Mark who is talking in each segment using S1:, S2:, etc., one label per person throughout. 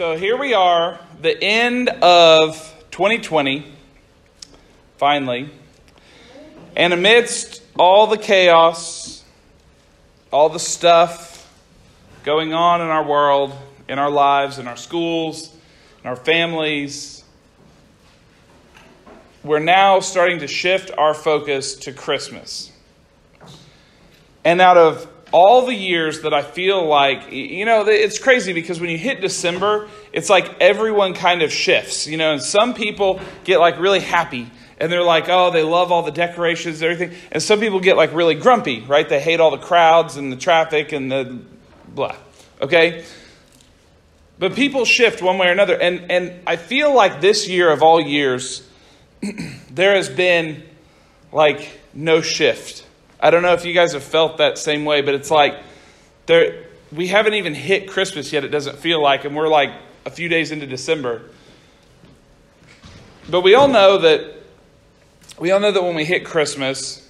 S1: So here we are, the end of 2020, finally. And amidst all the chaos, all the stuff going on in our world, in our lives, in our schools, in our families, we're now starting to shift our focus to Christmas. And out of all the years that I feel like, you know, it's crazy because when you hit December, it's like everyone kind of shifts, you know, and some people get like really happy and they're like, oh, they love all the decorations and everything. And some people get like really grumpy, right? They hate all the crowds and the traffic and the blah, okay? But people shift one way or another. And, and I feel like this year of all years, there has been like no shift I don't know if you guys have felt that same way, but it's like there we haven't even hit Christmas yet, it doesn't feel like, and we're like a few days into December. But we all know that we all know that when we hit Christmas,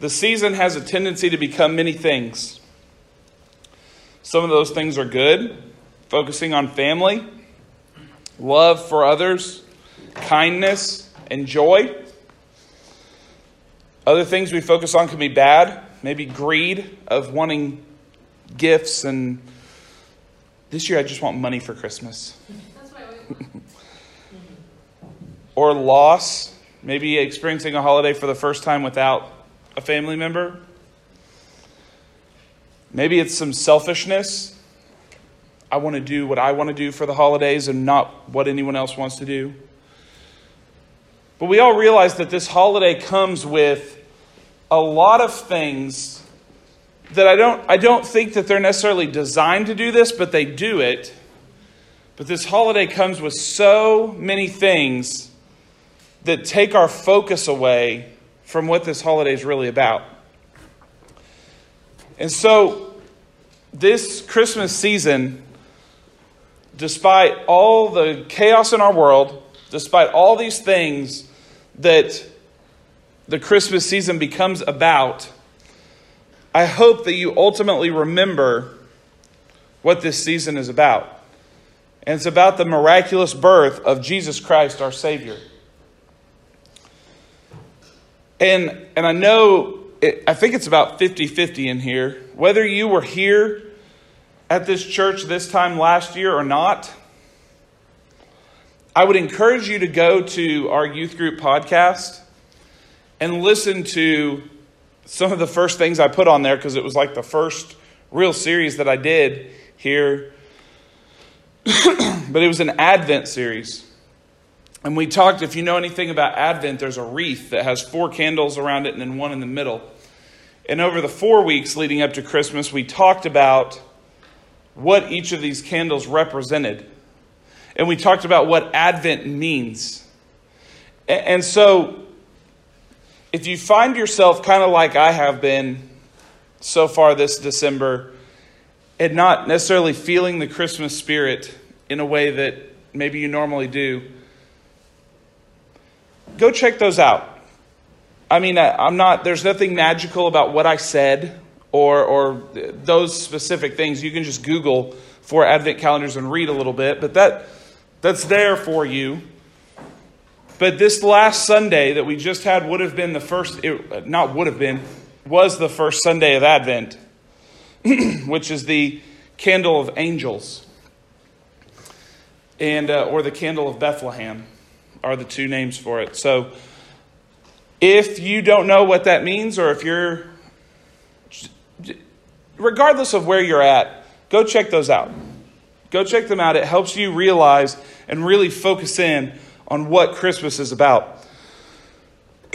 S1: the season has a tendency to become many things. Some of those things are good, focusing on family, love for others, kindness, and joy. Other things we focus on can be bad, maybe greed of wanting gifts and this year I just want money for Christmas. or loss, maybe experiencing a holiday for the first time without a family member. Maybe it's some selfishness. I want to do what I want to do for the holidays and not what anyone else wants to do. But we all realize that this holiday comes with a lot of things that I don't, I don't think that they're necessarily designed to do this, but they do it. But this holiday comes with so many things that take our focus away from what this holiday is really about. And so, this Christmas season, despite all the chaos in our world, despite all these things that the Christmas season becomes about, I hope that you ultimately remember what this season is about. And it's about the miraculous birth of Jesus Christ, our Savior. And, and I know, it, I think it's about 50 50 in here. Whether you were here at this church this time last year or not, I would encourage you to go to our youth group podcast and listen to some of the first things I put on there because it was like the first real series that I did here. but it was an Advent series. And we talked, if you know anything about Advent, there's a wreath that has four candles around it and then one in the middle. And over the four weeks leading up to Christmas, we talked about what each of these candles represented and we talked about what Advent means. And so, if you find yourself kind of like I have been so far this December, and not necessarily feeling the Christmas spirit in a way that maybe you normally do, go check those out. I mean, I'm not, there's nothing magical about what I said or, or those specific things. You can just Google for Advent calendars and read a little bit, but that that's there for you. But this last Sunday that we just had would have been the first, it, not would have been, was the first Sunday of Advent, which is the candle of angels, and uh, or the candle of Bethlehem, are the two names for it. So, if you don't know what that means, or if you're, regardless of where you're at, go check those out. Go check them out. It helps you realize and really focus in on what Christmas is about.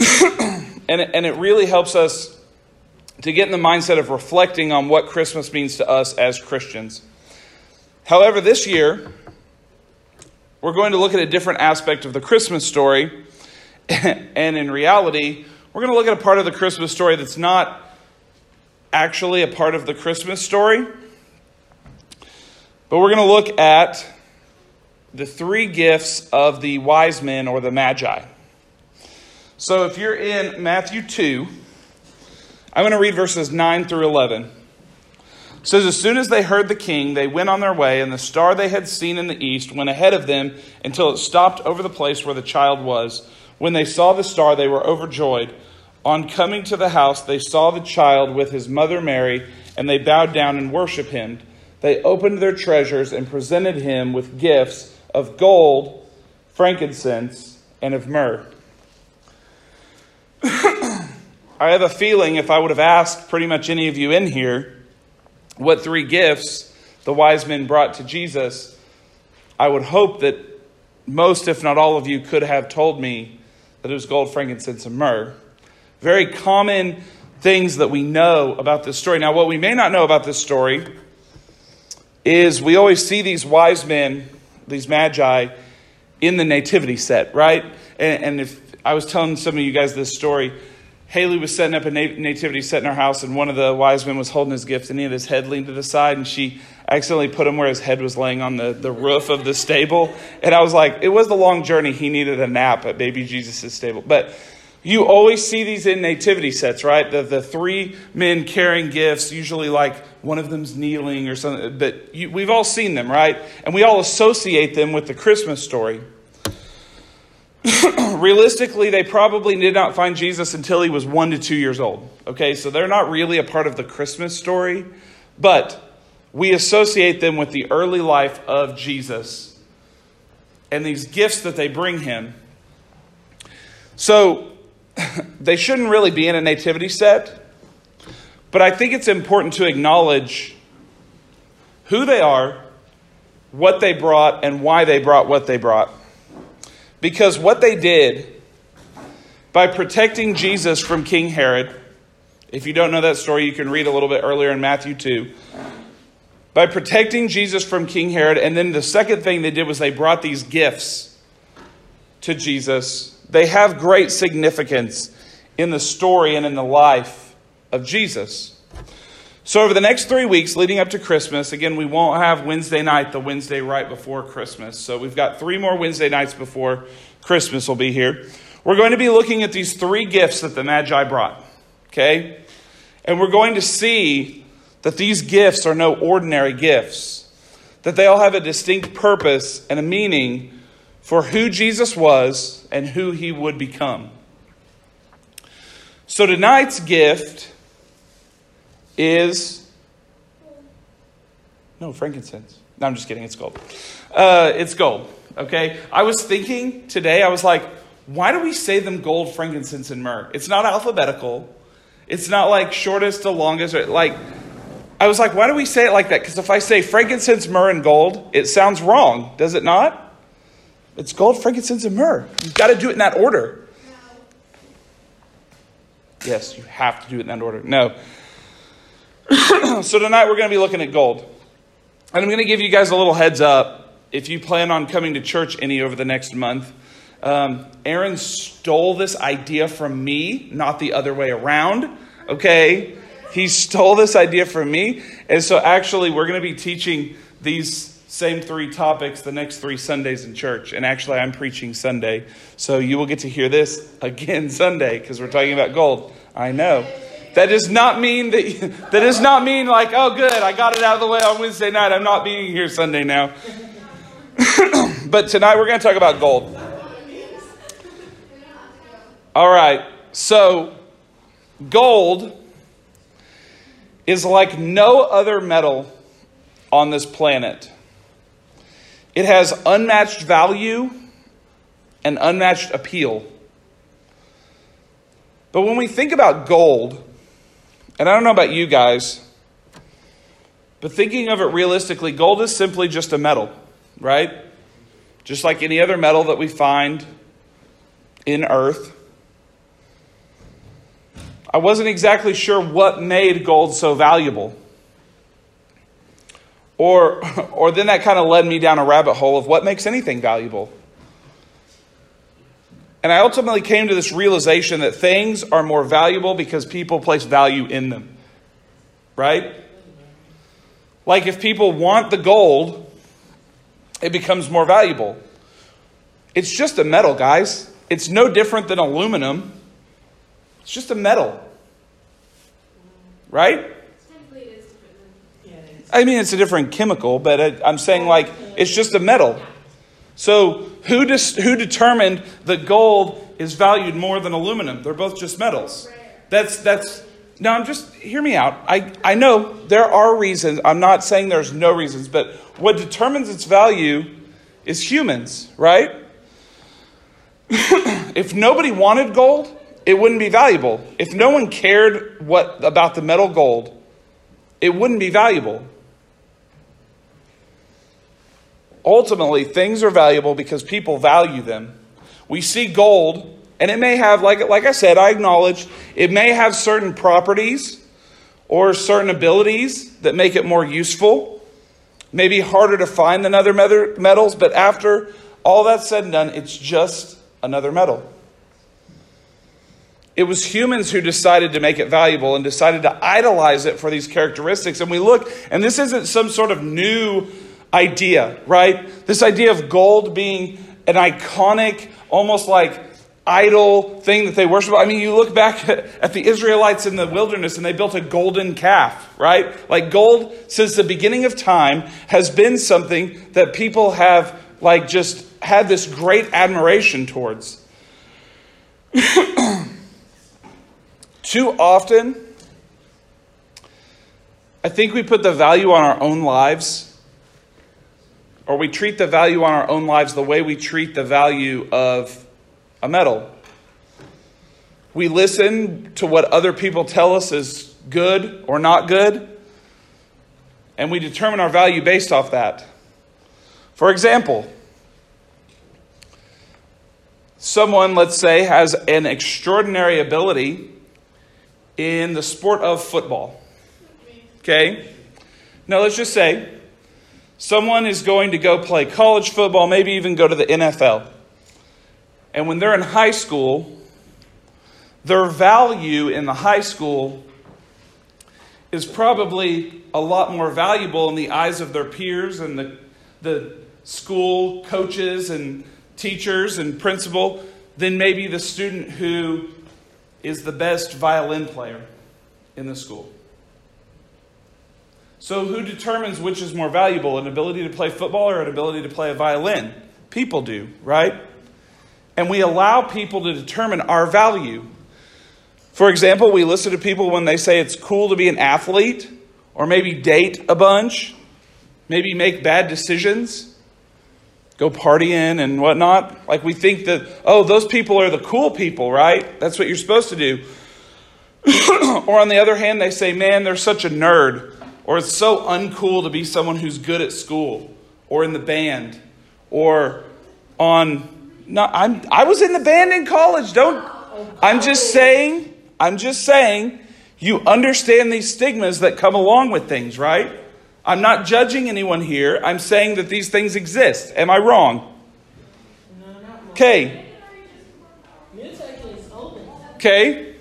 S1: and, it, and it really helps us to get in the mindset of reflecting on what Christmas means to us as Christians. However, this year, we're going to look at a different aspect of the Christmas story. and in reality, we're going to look at a part of the Christmas story that's not actually a part of the Christmas story. But we're going to look at the three gifts of the wise men or the magi. So if you're in Matthew 2, I'm going to read verses 9 through 11. says, As soon as they heard the king, they went on their way, and the star they had seen in the east went ahead of them until it stopped over the place where the child was. When they saw the star, they were overjoyed. On coming to the house, they saw the child with his mother Mary, and they bowed down and worshipped him. They opened their treasures and presented him with gifts of gold, frankincense, and of myrrh. I have a feeling if I would have asked pretty much any of you in here what three gifts the wise men brought to Jesus, I would hope that most, if not all of you, could have told me that it was gold, frankincense, and myrrh. Very common things that we know about this story. Now, what we may not know about this story is we always see these wise men, these magi, in the nativity set, right? And, and if I was telling some of you guys this story, Haley was setting up a nativity set in our house, and one of the wise men was holding his gift, and he had his head leaned to the side, and she accidentally put him where his head was laying on the, the roof of the stable. And I was like, it was the long journey. He needed a nap at baby Jesus' stable. But you always see these in nativity sets, right? The, the three men carrying gifts, usually like one of them's kneeling or something. But you, we've all seen them, right? And we all associate them with the Christmas story. realistically, they probably did not find Jesus until he was one to two years old. Okay, so they're not really a part of the Christmas story, but we associate them with the early life of Jesus and these gifts that they bring him. So they shouldn't really be in a nativity set, but I think it's important to acknowledge who they are, what they brought, and why they brought what they brought. Because what they did by protecting Jesus from King Herod, if you don't know that story, you can read a little bit earlier in Matthew 2. By protecting Jesus from King Herod, and then the second thing they did was they brought these gifts to Jesus. They have great significance in the story and in the life of Jesus. So, over the next three weeks leading up to Christmas, again, we won't have Wednesday night, the Wednesday right before Christmas. So, we've got three more Wednesday nights before Christmas will be here. We're going to be looking at these three gifts that the Magi brought. Okay? And we're going to see that these gifts are no ordinary gifts, that they all have a distinct purpose and a meaning for who Jesus was and who he would become. So, tonight's gift is no frankincense. No, I'm just kidding. It's gold. Uh, it's gold. Okay. I was thinking today. I was like, why do we say them gold, frankincense, and myrrh? It's not alphabetical. It's not like shortest to longest. Or like, I was like, why do we say it like that? Because if I say frankincense, myrrh, and gold, it sounds wrong, does it not? It's gold, frankincense, and myrrh. You've got to do it in that order. Yes, you have to do it in that order. No. so tonight we're going to be looking at gold. And I'm going to give you guys a little heads up if you plan on coming to church any over the next month. Um, Aaron stole this idea from me, not the other way around. Okay? He stole this idea from me. And so actually, we're going to be teaching these same three topics the next three Sundays in church. And actually, I'm preaching Sunday. So you will get to hear this again Sunday because we're talking about gold. I know. That does not mean that that does not mean like, oh good, I got it out of the way on Wednesday night. I'm not being here Sunday now. but tonight we're going to talk about gold. All right. So gold is like no other metal on this planet. It has unmatched value and unmatched appeal. But when we think about gold, and I don't know about you guys, but thinking of it realistically, gold is simply just a metal, right? Just like any other metal that we find in earth. I wasn't exactly sure what made gold so valuable. Or, or then that kind of led me down a rabbit hole of what makes anything valuable. And I ultimately came to this realization that things are more valuable because people place value in them. Right? Like if people want the gold, it becomes more valuable. It's just a metal, guys. It's no different than aluminum. It's just a metal. Right? I mean, it's a different chemical, but I, I'm saying like it's just a metal. So who dis, who determined that gold is valued more than aluminum? They're both just metals. That's that's. No, I'm just hear me out. I I know there are reasons. I'm not saying there's no reasons, but what determines its value is humans, right? if nobody wanted gold, it wouldn't be valuable. If no one cared what about the metal gold, it wouldn't be valuable. Ultimately, things are valuable because people value them. We see gold, and it may have, like, like I said, I acknowledge, it may have certain properties or certain abilities that make it more useful. Maybe harder to find than other metals, but after all that's said and done, it's just another metal. It was humans who decided to make it valuable and decided to idolize it for these characteristics. And we look, and this isn't some sort of new idea, right? This idea of gold being an iconic, almost like idol thing that they worship. I mean, you look back at the Israelites in the wilderness and they built a golden calf, right? Like gold, since the beginning of time, has been something that people have, like, just had this great admiration towards. Too often, I think we put the value on our own lives, or we treat the value on our own lives the way we treat the value of a metal. We listen to what other people tell us is good or not good, and we determine our value based off that. For example, someone, let's say, has an extraordinary ability in the sport of football. Okay? Now, let's just say someone is going to go play college football, maybe even go to the NFL. And when they're in high school, their value in the high school is probably a lot more valuable in the eyes of their peers and the, the school coaches and teachers and principal than maybe the student who is the best violin player in the school. So, who determines which is more valuable, an ability to play football or an ability to play a violin? People do, right? And we allow people to determine our value. For example, we listen to people when they say it's cool to be an athlete, or maybe date a bunch, maybe make bad decisions go partying and whatnot. Like we think that, oh, those people are the cool people, right? That's what you're supposed to do. or on the other hand, they say, man, they're such a nerd. Or it's so uncool to be someone who's good at school or in the band or on. No, I'm, I was in the band in college. Don't. I'm just saying, I'm just saying, you understand these stigmas that come along with things, right? I'm not judging anyone here. I'm saying that these things exist. Am I wrong? Okay. Okay.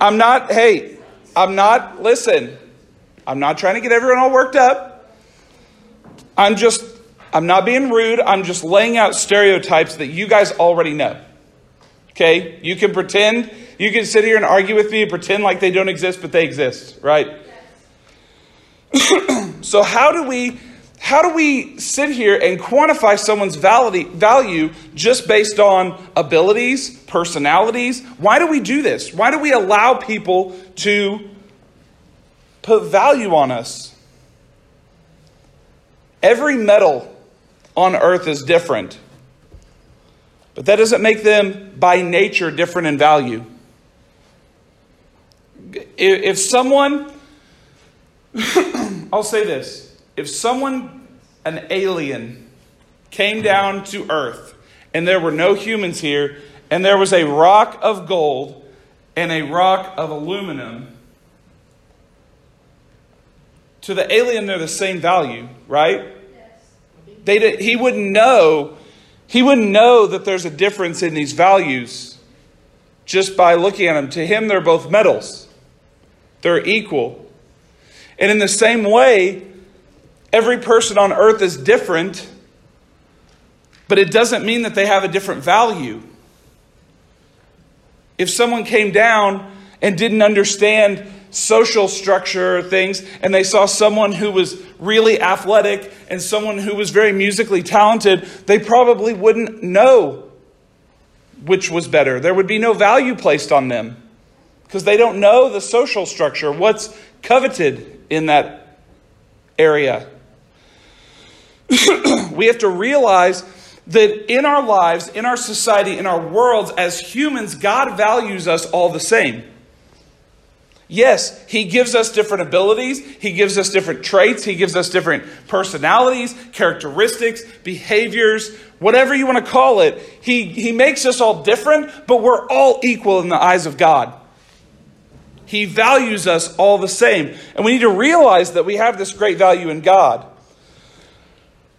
S1: I'm not, hey, I'm not, listen, I'm not trying to get everyone all worked up. I'm just, I'm not being rude. I'm just laying out stereotypes that you guys already know. Okay? You can pretend, you can sit here and argue with me and pretend like they don't exist, but they exist, right? so how do we how do we sit here and quantify someone's value just based on abilities, personalities? Why do we do this? Why do we allow people to put value on us? Every metal on earth is different, but that doesn't make them by nature different in value. If someone I'll say this. If someone, an alien, came down to earth and there were no humans here, and there was a rock of gold and a rock of aluminum, to the alien, they're the same value, right? They, he wouldn't know. He wouldn't know that there's a difference in these values just by looking at them. To him, they're both metals. They're equal. And in the same way, every person on earth is different, but it doesn't mean that they have a different value. If someone came down and didn't understand social structure things, and they saw someone who was really athletic and someone who was very musically talented, they probably wouldn't know which was better. There would be no value placed on them because they don't know the social structure, what's coveted in that area. we have to realize that in our lives, in our society, in our worlds, as humans, God values us all the same. Yes, He gives us different abilities, He gives us different traits, He gives us different personalities, characteristics, behaviors, whatever you want to call it. He, he makes us all different, but we're all equal in the eyes of God. He values us all the same. And we need to realize that we have this great value in God.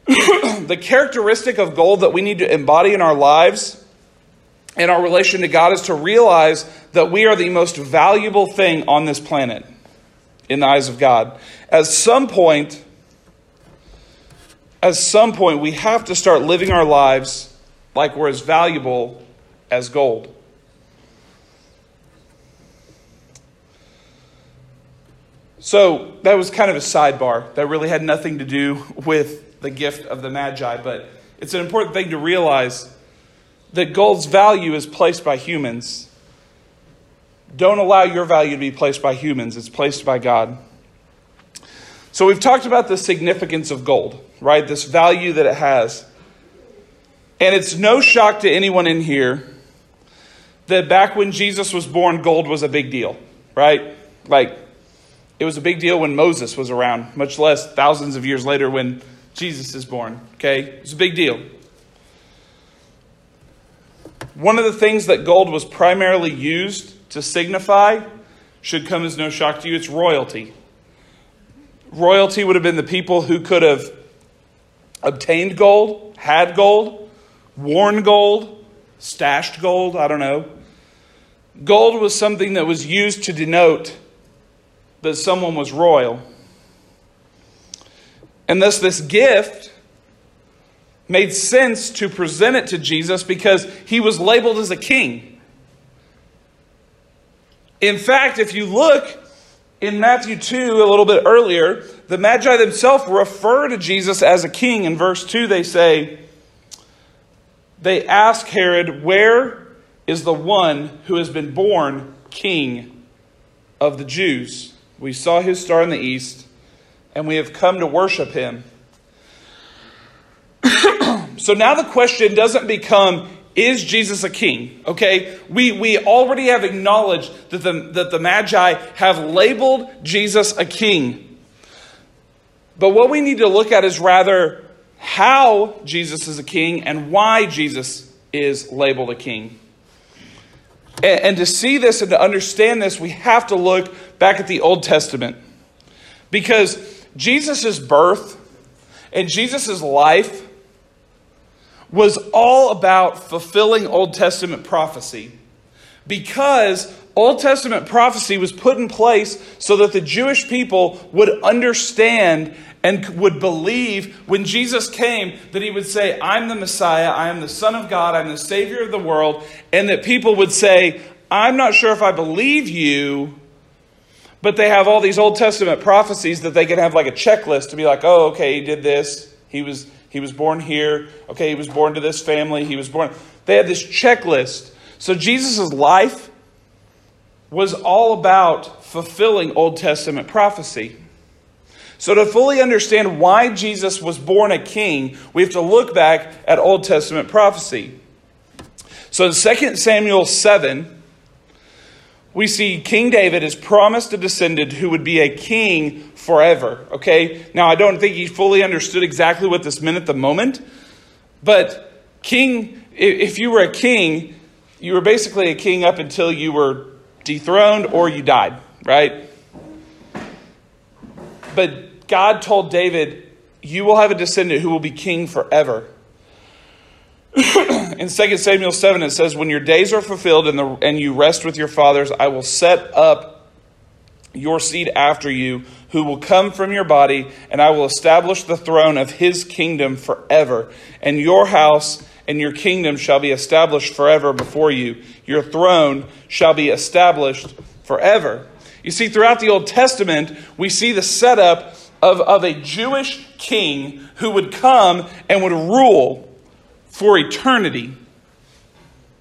S1: The characteristic of gold that we need to embody in our lives and our relation to God is to realize that we are the most valuable thing on this planet in the eyes of God. At some point, at some point, we have to start living our lives like we're as valuable as gold. So that was kind of a sidebar that really had nothing to do with the gift of the Magi, but it's an important thing to realize that gold's value is placed by humans. Don't allow your value to be placed by humans, it's placed by God. So we've talked about the significance of gold, right? This value that it has. And it's no shock to anyone in here that back when Jesus was born, gold was a big deal, right? Like, it was a big deal when Moses was around, much less thousands of years later when Jesus is born, okay? It's a big deal. One of the things that gold was primarily used to signify should come as no shock to you it's royalty. Royalty would have been the people who could have obtained gold, had gold, worn gold, stashed gold, I don't know. Gold was something that was used to denote that someone was royal. And thus, this gift made sense to present it to Jesus because he was labeled as a king. In fact, if you look in Matthew 2 a little bit earlier, the Magi themselves refer to Jesus as a king. In verse 2, they say, They ask Herod, Where is the one who has been born king of the Jews? We saw his star in the east, and we have come to worship him. So now the question doesn't become, is Jesus a king? Okay, we, we already have acknowledged that the, that the Magi have labeled Jesus a king. But what we need to look at is rather how Jesus is a king and why Jesus is labeled a king. And, to see this and to understand this, we have to look back at the Old Testament. Because Jesus' birth and Jesus' life was all about fulfilling Old Testament prophecy because Old Testament prophecy was put in place so that the Jewish people would understand and would believe when Jesus came that he would say, I'm the Messiah, I am the Son of God, I'm the Savior of the world, and that people would say, I'm not sure if I believe you, but they have all these Old Testament prophecies that they can have like a checklist to be like, oh, okay, he did this, he was he was born here. Okay, he was born to this family. He was born. They had this checklist. So Jesus' life was all about fulfilling Old Testament prophecy. So, to fully understand why Jesus was born a king, we have to look back at Old Testament prophecy. So, in 2 Samuel 7, we see King David is promised a descendant who would be a king forever. Okay? Now, I don't think he fully understood exactly what this meant at the moment, but king, if you were a king, you were basically a king up until you were dethroned or you died, right? But God told David, You will have a descendant who will be king forever. in 2 Samuel 7, it says, When your days are fulfilled and, the, and you rest with your fathers, I will set up your seed after you, who will come from your body, and I will establish the throne of his kingdom forever. And your house and your kingdom shall be established forever before you. Your throne shall be established forever. You see, throughout the Old Testament, we see the setup of, of a Jewish king who would come and would rule for eternity.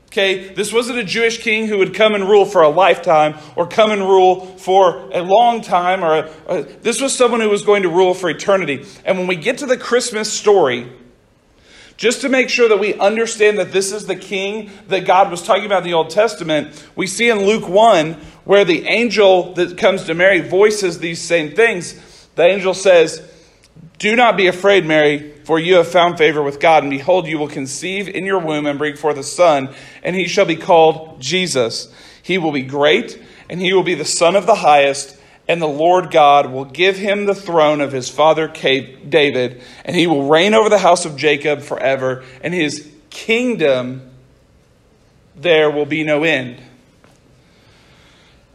S1: Okay, this wasn't a Jewish king who would come and rule for a lifetime or come and rule for a long time. Or a, a, this was someone who was going to rule for eternity. And when we get to the Christmas story, just to make sure that we understand that this is the king that God was talking about in the Old Testament, we see in Luke 1 where the angel that comes to Mary voices these same things. The angel says, Do not be afraid, Mary for you have found favor with God, and behold, you will conceive in your womb and bring forth a son, and he shall be called Jesus. He will be great, and he will be the Son of the highest, and the Lord God will give him the throne of his father David, and he will reign over the house of Jacob forever, and his kingdom there will be no end.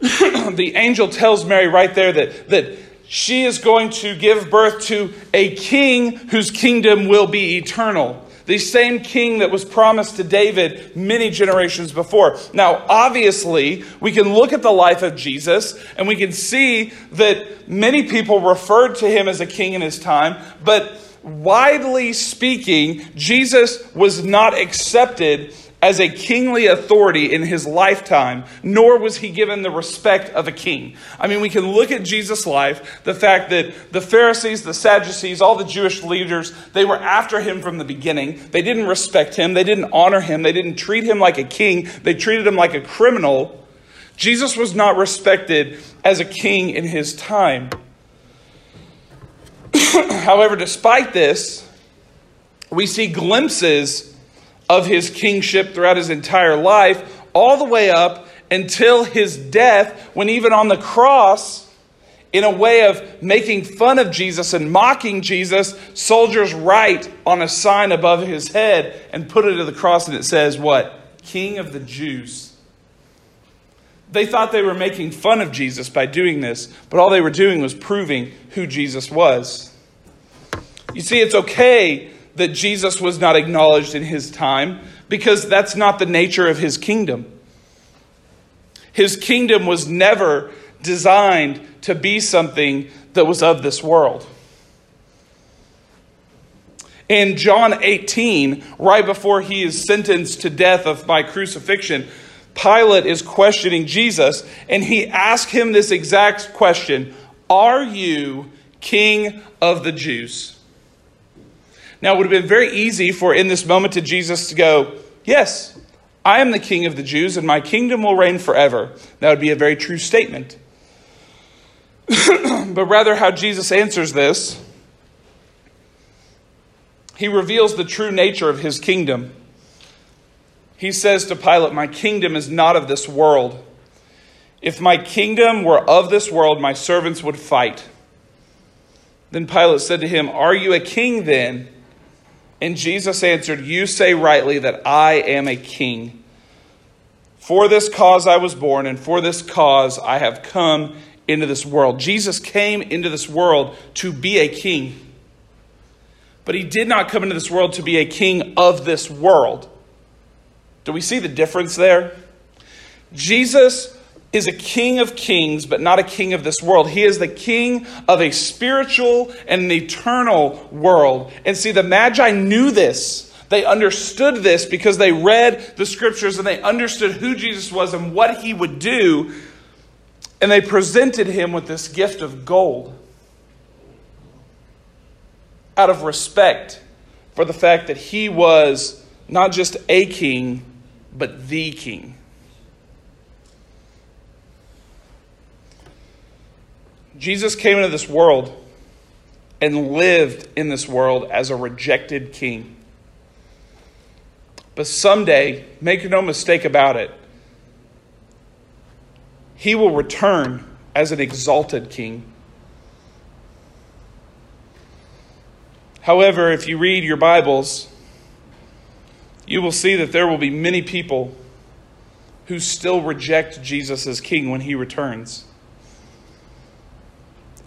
S1: the angel tells Mary right there that, that she is going to give birth to a king whose kingdom will be eternal. The same king that was promised to David many generations before. Now, obviously, we can look at the life of Jesus and we can see that many people referred to him as a king in his time, but widely speaking, Jesus was not accepted as a kingly authority in his lifetime, nor was he given the respect of a king. I mean, we can look at Jesus' life, the fact that the Pharisees, the Sadducees, all the Jewish leaders, they were after him from the beginning. They didn't respect him, they didn't honor him, they didn't treat him like a king, they treated him like a criminal. Jesus was not respected as a king in his time. However, despite this, we see glimpses of his kingship throughout his entire life, all the way up until his death, when even on the cross, in a way of making fun of Jesus and mocking Jesus, soldiers write on a sign above his head and put it to the cross, and it says, What? King of the Jews. They thought they were making fun of Jesus by doing this, but all they were doing was proving who Jesus was. You see, it's okay that Jesus was not acknowledged in his time because that's not the nature of his kingdom. His kingdom was never designed to be something that was of this world. In John 18, right before he is sentenced to death of by crucifixion, Pilate is questioning Jesus, and he asks him this exact question Are you king of the Jews? Now, it would have been very easy for in this moment to Jesus to go, Yes, I am the king of the Jews, and my kingdom will reign forever. That would be a very true statement. but rather, how Jesus answers this, he reveals the true nature of his kingdom. He says to Pilate, My kingdom is not of this world. If my kingdom were of this world, my servants would fight. Then Pilate said to him, Are you a king then? And Jesus answered, You say rightly that I am a king. For this cause I was born, and for this cause I have come into this world. Jesus came into this world to be a king. But he did not come into this world to be a king of this world. Do we see the difference there? Jesus is a king of kings, but not a king of this world. He is the king of a spiritual and an eternal world. And see, the Magi knew this. They understood this because they read the scriptures and they understood who Jesus was and what he would do. And they presented him with this gift of gold out of respect for the fact that he was not just a king, but the king. Jesus came into this world and lived in this world as a rejected king. But someday, make no mistake about it, he will return as an exalted king. However, if you read your Bibles, you will see that there will be many people who still reject Jesus as king when he returns.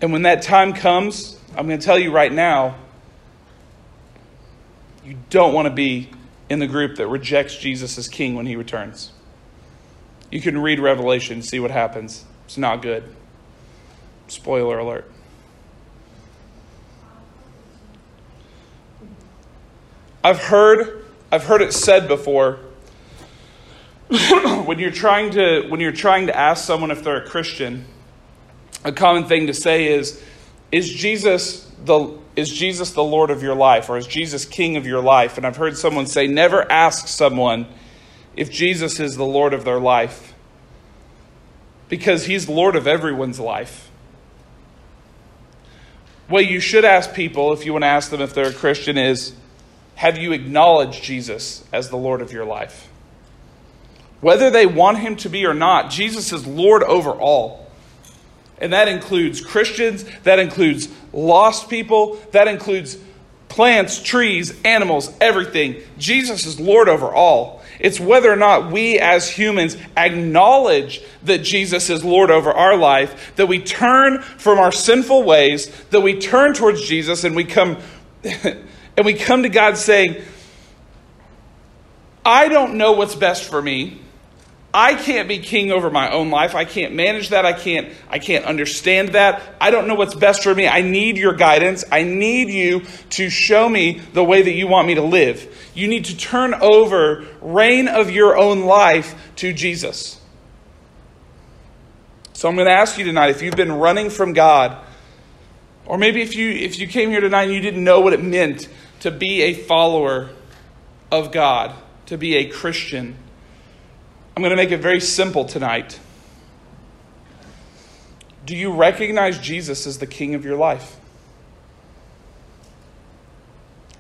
S1: And when that time comes, I'm going to tell you right now, you don't want to be in the group that rejects Jesus as king when he returns. You can read Revelation and see what happens. It's not good. Spoiler alert. I've heard I've heard it said before when you're trying to when you're trying to ask someone if they're a Christian, a common thing to say is is Jesus the is Jesus the Lord of your life or is Jesus king of your life? And I've heard someone say never ask someone if Jesus is the Lord of their life because he's Lord of everyone's life. What you should ask people if you want to ask them if they're a Christian is have you acknowledged Jesus as the Lord of your life? Whether they want him to be or not, Jesus is Lord over all. And that includes Christians, that includes lost people, that includes plants, trees, animals, everything. Jesus is Lord over all. It's whether or not we as humans acknowledge that Jesus is Lord over our life, that we turn from our sinful ways, that we turn towards Jesus and we come and we come to God saying, I don't know what's best for me. I can't be king over my own life. I can't manage that. I can't I can't understand that. I don't know what's best for me. I need your guidance. I need you to show me the way that you want me to live. You need to turn over reign of your own life to Jesus. So I'm going to ask you tonight if you've been running from God or maybe if you if you came here tonight and you didn't know what it meant to be a follower of God, to be a Christian I'm going to make it very simple tonight. Do you recognize Jesus as the king of your life?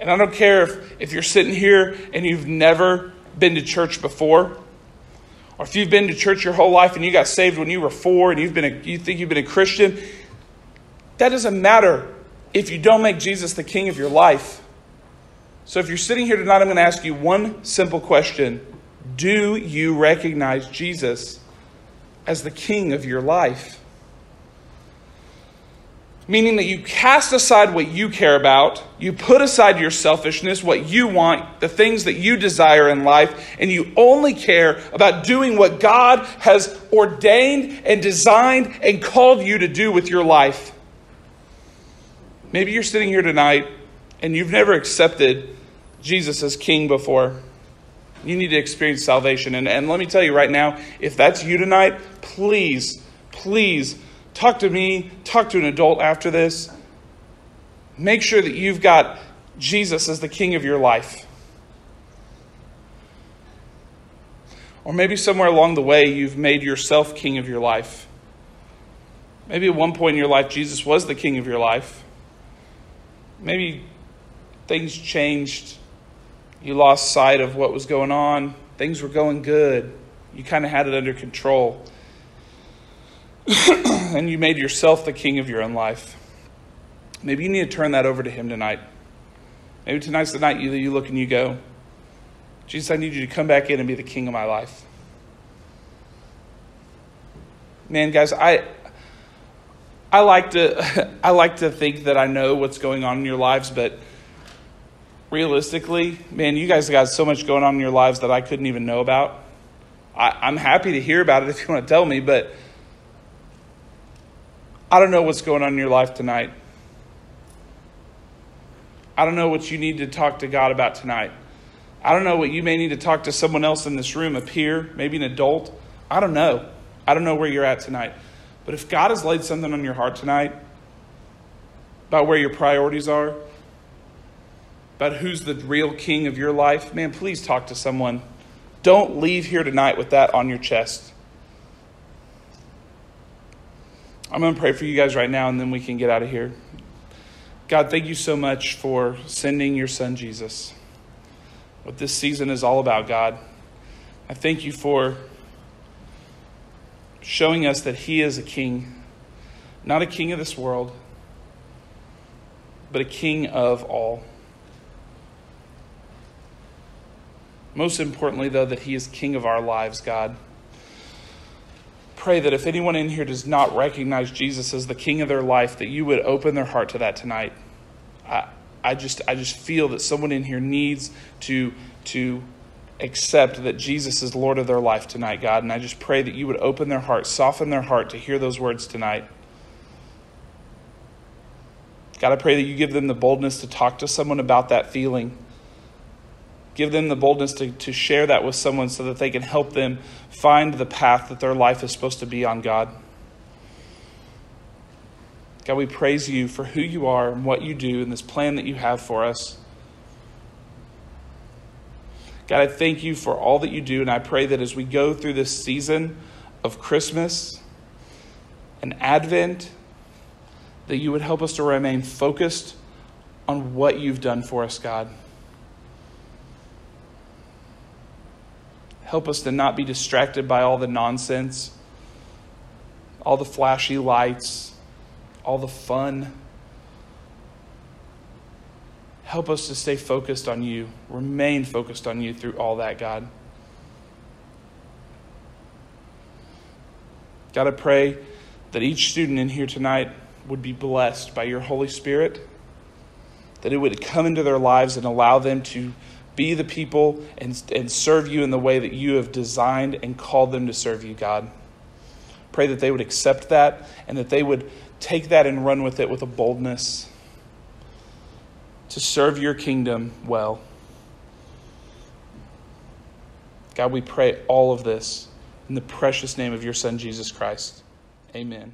S1: And I don't care if, if you're sitting here and you've never been to church before, or if you've been to church your whole life and you got saved when you were four and you've been a, you think you've been a Christian. That doesn't matter if you don't make Jesus the king of your life. So if you're sitting here tonight, I'm going to ask you one simple question do you recognize Jesus as the king of your life? Meaning that you cast aside what you care about, you put aside your selfishness, what you want, the things that you desire in life, and you only care about doing what God has ordained and designed and called you to do with your life. Maybe you're sitting here tonight and you've never accepted Jesus as king before. You need to experience salvation. And, and let me tell you right now, if that's you tonight, please, please talk to me, talk to an adult after this. Make sure that you've got Jesus as the king of your life. Or maybe somewhere along the way, you've made yourself king of your life. Maybe at one point in your life, Jesus was the king of your life. Maybe things changed you lost sight of what was going on. Things were going good. You kind of had it under control. and you made yourself the king of your own life. Maybe you need to turn that over to Him tonight. Maybe tonight's the night you, you look and you go, Jesus, I need you to come back in and be the king of my life. Man, guys, I I like to I like to think that I know what's going on in your lives, but realistically, man, you guys got so much going on in your lives that I couldn't even know about. I, am happy to hear about it if you want to tell me, but I don't know what's going on in your life tonight. I don't know what you need to talk to God about tonight. I don't know what you may need to talk to someone else in this room, a peer, maybe an adult. I don't know. I don't know where you're at tonight. But if God has laid something on your heart tonight about where your priorities are, about who's the real king of your life, man, please talk to someone. Don't leave here tonight with that on your chest. I'm going to pray for you guys right now, and then we can get out of here. God, thank you so much for sending your son Jesus. What this season is all about, God. I thank you for showing us that he is a king, not a king of this world, but a king of all. Most importantly, though, that He is King of our lives, God. Pray that if anyone in here does not recognize Jesus as the King of their life, that you would open their heart to that tonight. I, I just, I just feel that someone in here needs to, to accept that Jesus is Lord of their life tonight, God. And I just pray that you would open their heart, soften their heart to hear those words tonight. God, I pray that you give them the boldness to talk to someone about that feeling. Give them the boldness to, to share that with someone so that they can help them find the path that their life is supposed to be on, God. God, we praise you for who you are and what you do and this plan that you have for us. God, I thank you for all that you do, and I pray that as we go through this season of Christmas and Advent, that you would help us to remain focused on what you've done for us, God. Help us to not be distracted by all the nonsense, all the flashy lights, all the fun. Help us to stay focused on you, remain focused on you through all that, God. God, I pray that each student in here tonight would be blessed by your Holy Spirit, that it would come into their lives and allow them to be the people and, and serve you in the way that you have designed and called them to serve you, God. Pray that they would accept that and that they would take that and run with it with a boldness to serve your kingdom well. God, we pray all of this in the precious name of your Son, Jesus Christ. Amen.